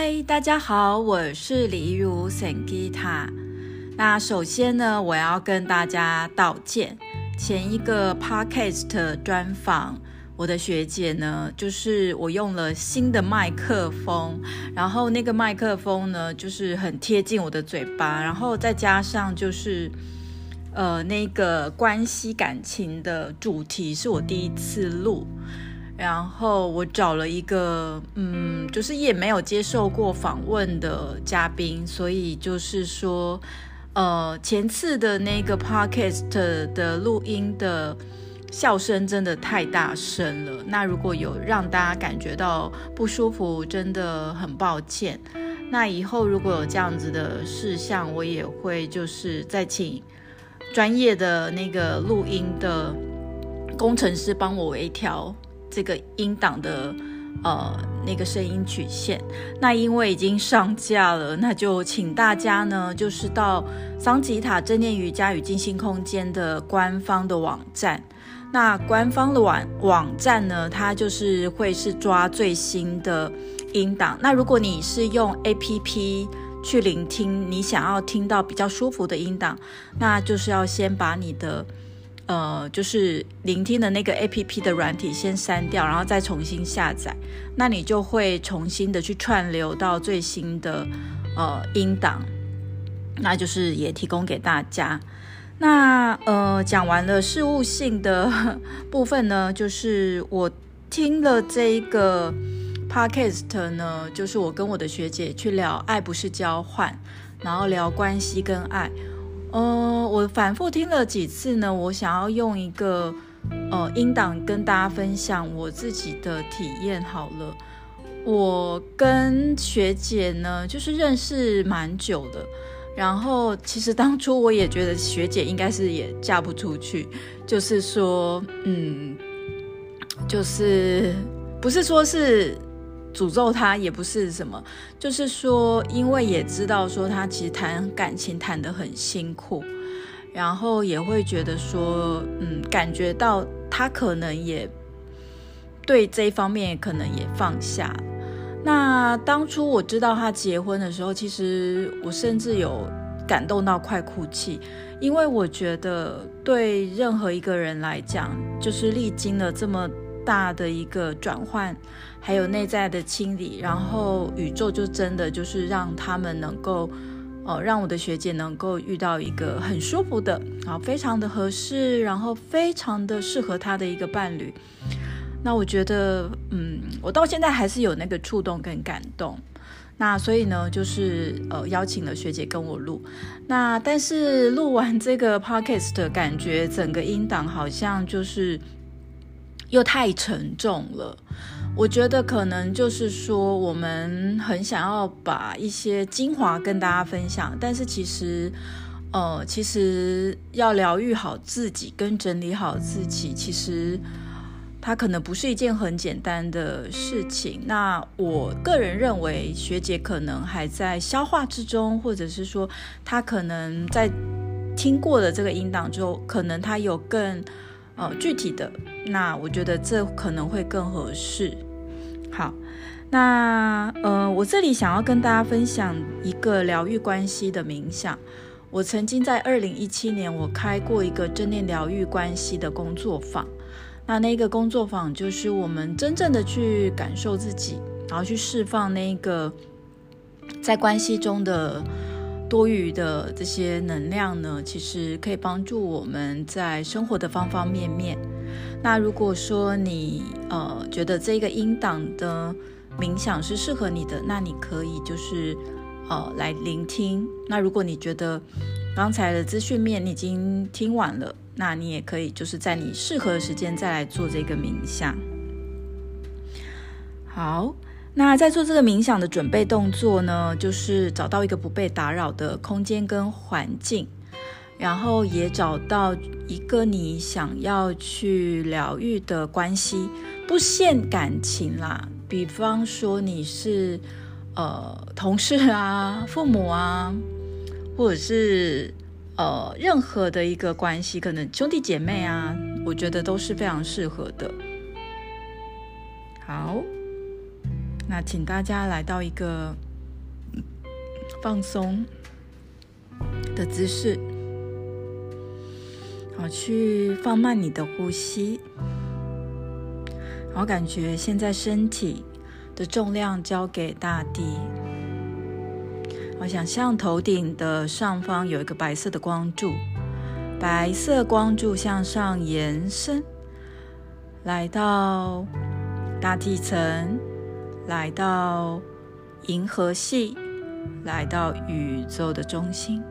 嗨，大家好，我是李如 Sangita。那首先呢，我要跟大家道歉。前一个 podcast 专访我的学姐呢，就是我用了新的麦克风，然后那个麦克风呢，就是很贴近我的嘴巴，然后再加上就是呃那个关系感情的主题是我第一次录。然后我找了一个，嗯，就是也没有接受过访问的嘉宾，所以就是说，呃，前次的那个 podcast 的录音的笑声真的太大声了。那如果有让大家感觉到不舒服，真的很抱歉。那以后如果有这样子的事项，我也会就是再请专业的那个录音的工程师帮我微调。这个音档的呃那个声音曲线，那因为已经上架了，那就请大家呢，就是到桑吉塔正念瑜伽与静心空间的官方的网站。那官方的网网站呢，它就是会是抓最新的音档。那如果你是用 APP 去聆听，你想要听到比较舒服的音档，那就是要先把你的。呃，就是聆听的那个 APP 的软体先删掉，然后再重新下载，那你就会重新的去串流到最新的呃音档，那就是也提供给大家。那呃讲完了事务性的 部分呢，就是我听了这一个 Podcast 呢，就是我跟我的学姐去聊爱不是交换，然后聊关系跟爱。呃，我反复听了几次呢，我想要用一个呃音档跟大家分享我自己的体验。好了，我跟学姐呢，就是认识蛮久的，然后其实当初我也觉得学姐应该是也嫁不出去，就是说，嗯，就是不是说是。诅咒他也不是什么，就是说，因为也知道说他其实谈感情谈得很辛苦，然后也会觉得说，嗯，感觉到他可能也对这一方面可能也放下。那当初我知道他结婚的时候，其实我甚至有感动到快哭泣，因为我觉得对任何一个人来讲，就是历经了这么。大的一个转换，还有内在的清理，然后宇宙就真的就是让他们能够，呃，让我的学姐能够遇到一个很舒服的，然后非常的合适，然后非常的适合她的一个伴侣。那我觉得，嗯，我到现在还是有那个触动跟感动。那所以呢，就是呃邀请了学姐跟我录。那但是录完这个 podcast，感觉整个音档好像就是。又太沉重了，我觉得可能就是说，我们很想要把一些精华跟大家分享，但是其实，呃，其实要疗愈好自己跟整理好自己，其实它可能不是一件很简单的事情。那我个人认为，学姐可能还在消化之中，或者是说，她可能在听过了这个音档之后，可能她有更。呃，具体的，那我觉得这可能会更合适。好，那呃，我这里想要跟大家分享一个疗愈关系的冥想。我曾经在二零一七年，我开过一个正念疗愈关系的工作坊。那那个工作坊就是我们真正的去感受自己，然后去释放那个在关系中的。多余的这些能量呢，其实可以帮助我们在生活的方方面面。那如果说你呃觉得这个音档的冥想是适合你的，那你可以就是呃来聆听。那如果你觉得刚才的资讯面你已经听完了，那你也可以就是在你适合的时间再来做这个冥想。好。那在做这个冥想的准备动作呢，就是找到一个不被打扰的空间跟环境，然后也找到一个你想要去疗愈的关系，不限感情啦。比方说你是呃同事啊、父母啊，或者是呃任何的一个关系，可能兄弟姐妹啊，我觉得都是非常适合的。好。那请大家来到一个放松的姿势，好，去放慢你的呼吸，好，感觉现在身体的重量交给大地。我想象头顶的上方有一个白色的光柱，白色光柱向上延伸，来到大气层，来到银河系，来到宇宙的中心。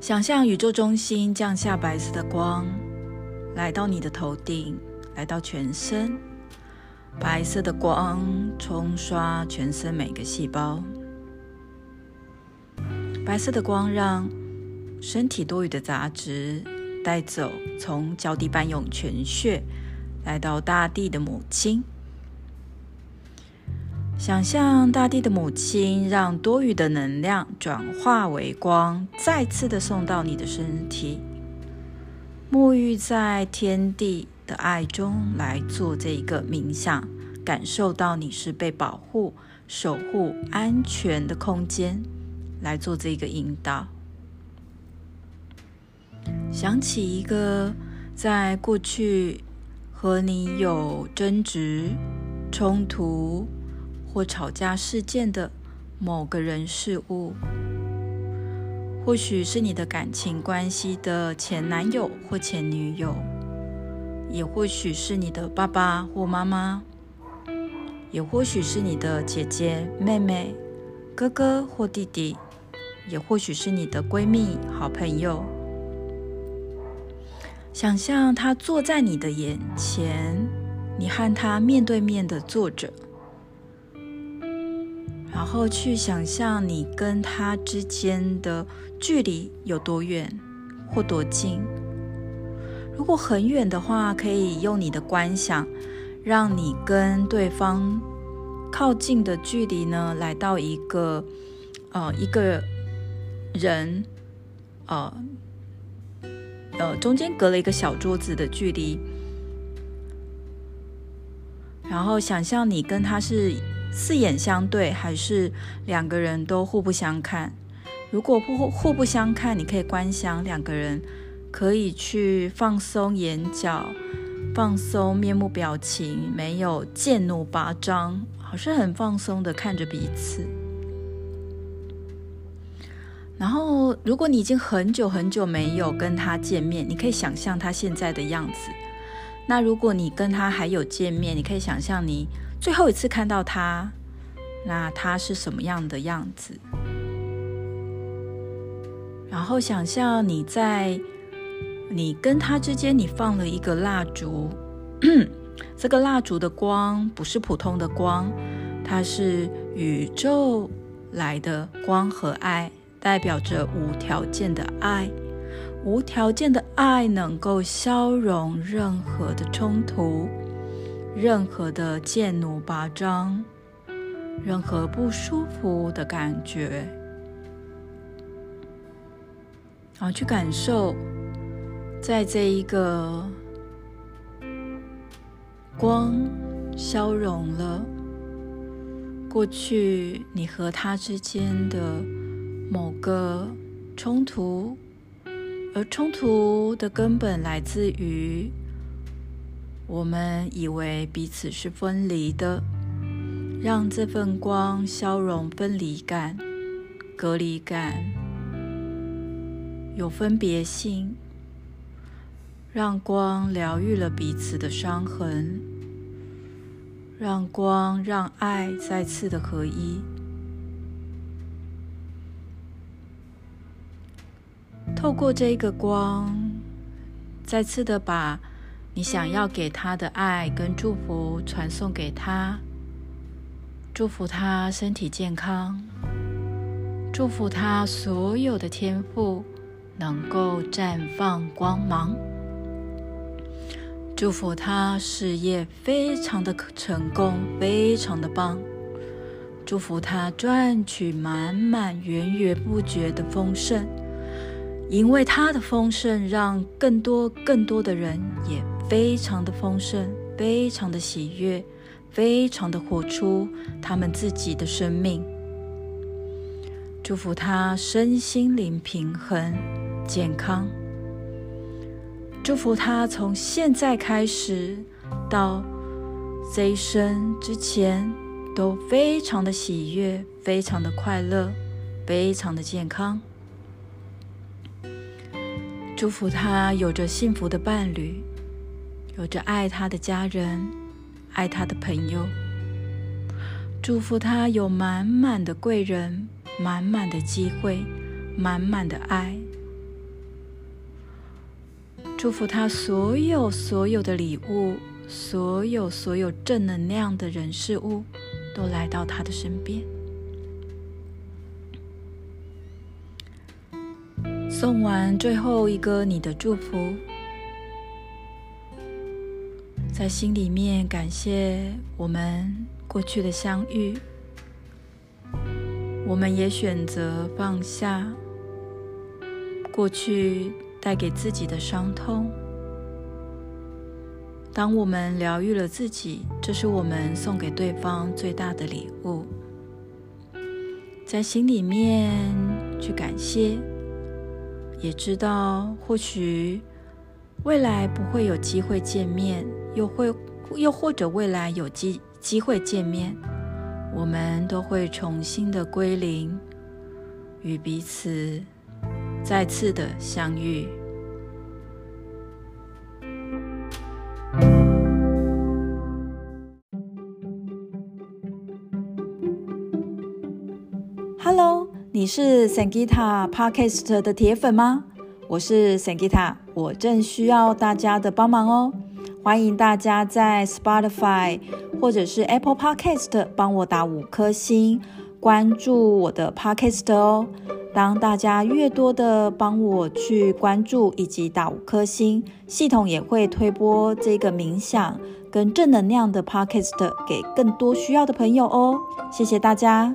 想象宇宙中心降下白色的光，来到你的头顶，来到全身，白色的光冲刷全身每个细胞。白色的光让身体多余的杂质带走，从脚底板涌泉穴来到大地的母亲。想象大地的母亲让多余的能量转化为光，再次的送到你的身体。沐浴在天地的爱中来做这一个冥想，感受到你是被保护、守护、安全的空间。来做这个引导。想起一个在过去和你有争执、冲突或吵架事件的某个人事物，或许是你的感情关系的前男友或前女友，也或许是你的爸爸或妈妈，也或许是你的姐姐、妹妹、哥哥或弟弟。也或许是你的闺蜜、好朋友，想象他坐在你的眼前，你和他面对面的坐着，然后去想象你跟他之间的距离有多远或多近。如果很远的话，可以用你的观想，让你跟对方靠近的距离呢，来到一个呃一个。人，呃，呃，中间隔了一个小桌子的距离，然后想象你跟他是四眼相对，还是两个人都互不相看？如果互互不相看，你可以观想两个人可以去放松眼角，放松面目表情，没有剑怒拔张，好像很放松的看着彼此。然后，如果你已经很久很久没有跟他见面，你可以想象他现在的样子。那如果你跟他还有见面，你可以想象你最后一次看到他，那他是什么样的样子？然后想象你在你跟他之间，你放了一个蜡烛，这个蜡烛的光不是普通的光，它是宇宙来的光和爱。代表着无条件的爱，无条件的爱能够消融任何的冲突，任何的剑弩拔张，任何不舒服的感觉。然后，去感受，在这一个光消融了过去你和他之间的。某个冲突，而冲突的根本来自于我们以为彼此是分离的，让这份光消融分离感、隔离感，有分别性，让光疗愈了彼此的伤痕，让光让爱再次的合一。透过这个光，再次的把你想要给他的爱跟祝福传送给他，祝福他身体健康，祝福他所有的天赋能够绽放光芒，祝福他事业非常的成功，非常的棒，祝福他赚取满满源源不绝的丰盛。因为他的丰盛，让更多更多的人也非常的丰盛，非常的喜悦，非常的活出他们自己的生命。祝福他身心灵平衡、健康。祝福他从现在开始到这一生之前都非常的喜悦、非常的快乐、非常的健康。祝福他有着幸福的伴侣，有着爱他的家人、爱他的朋友。祝福他有满满的贵人、满满的机会、满满的爱。祝福他所有所有的礼物，所有所有正能量的人事物，都来到他的身边。送完最后一个你的祝福，在心里面感谢我们过去的相遇，我们也选择放下过去。带给自己的伤痛。当我们疗愈了自己，这是我们送给对方最大的礼物。在心里面去感谢，也知道或许未来不会有机会见面，又会又或者未来有机机会见面，我们都会重新的归零，与彼此。再次的相遇。你是 Sangeta Podcast 的铁粉吗？我是 Sangeeta，我正需要大家的帮忙哦。欢迎大家在 Spotify 或者是 Apple Podcast 帮我打五颗星，关注我的 Podcast 哦。当大家越多的帮我去关注以及打五颗星，系统也会推播这个冥想跟正能量的 Podcast 给更多需要的朋友哦。谢谢大家。